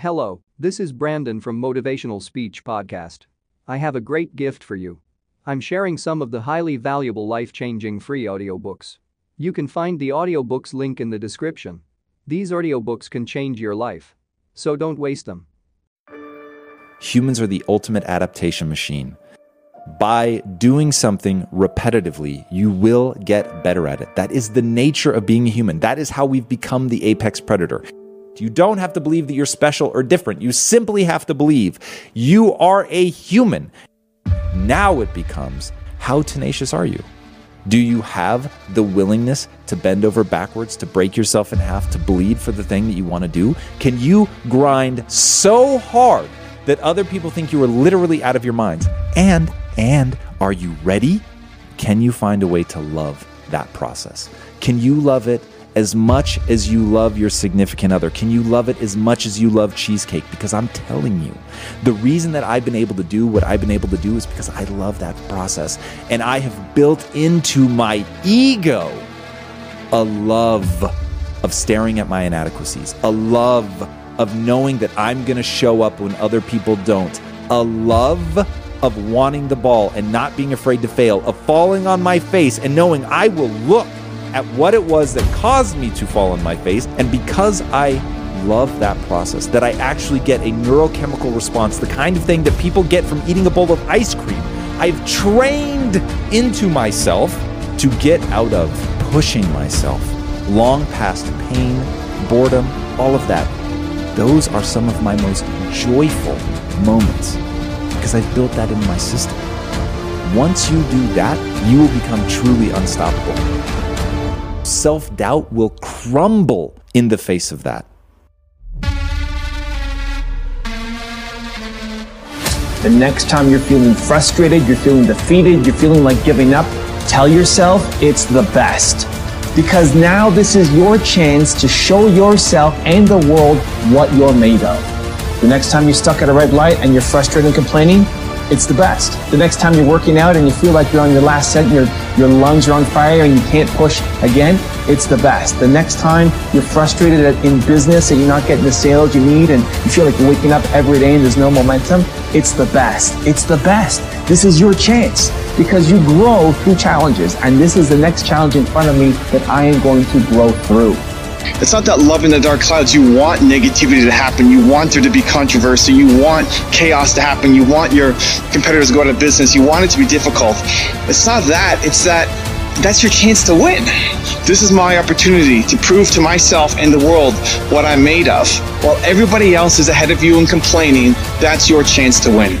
Hello, this is Brandon from Motivational Speech Podcast. I have a great gift for you. I'm sharing some of the highly valuable life-changing free audiobooks. You can find the audiobooks link in the description. These audiobooks can change your life. So don't waste them. Humans are the ultimate adaptation machine. By doing something repetitively, you will get better at it. That is the nature of being a human. That is how we've become the apex predator. You don't have to believe that you're special or different. You simply have to believe you are a human. Now it becomes how tenacious are you? Do you have the willingness to bend over backwards, to break yourself in half, to bleed for the thing that you want to do? Can you grind so hard that other people think you are literally out of your minds? And and are you ready? Can you find a way to love that process? Can you love it as much as you love your significant other? Can you love it as much as you love cheesecake? Because I'm telling you, the reason that I've been able to do what I've been able to do is because I love that process. And I have built into my ego a love of staring at my inadequacies, a love of knowing that I'm going to show up when other people don't, a love of wanting the ball and not being afraid to fail, of falling on my face and knowing I will look at what it was that caused me to fall on my face. And because I love that process, that I actually get a neurochemical response, the kind of thing that people get from eating a bowl of ice cream, I've trained into myself to get out of pushing myself long past pain, boredom, all of that. Those are some of my most joyful moments because I've built that in my system. Once you do that, you will become truly unstoppable self doubt will crumble in the face of that. The next time you're feeling frustrated, you're feeling defeated, you're feeling like giving up, tell yourself it's the best. Because now this is your chance to show yourself and the world what you're made of. The next time you're stuck at a red light and you're frustrated and complaining, it's the best. The next time you're working out and you feel like you're on your last set, your, your lungs are on fire and you can't push again, it's the best. The next time you're frustrated in business and you're not getting the sales you need and you feel like you're waking up every day and there's no momentum, it's the best. It's the best. This is your chance because you grow through challenges and this is the next challenge in front of me that I am going to grow through. It's not that love in the dark clouds. You want negativity to happen. You want there to be controversy. You want chaos to happen. You want your competitors to go out of business. You want it to be difficult. It's not that. It's that that's your chance to win. This is my opportunity to prove to myself and the world what I'm made of. While everybody else is ahead of you and complaining, that's your chance to win.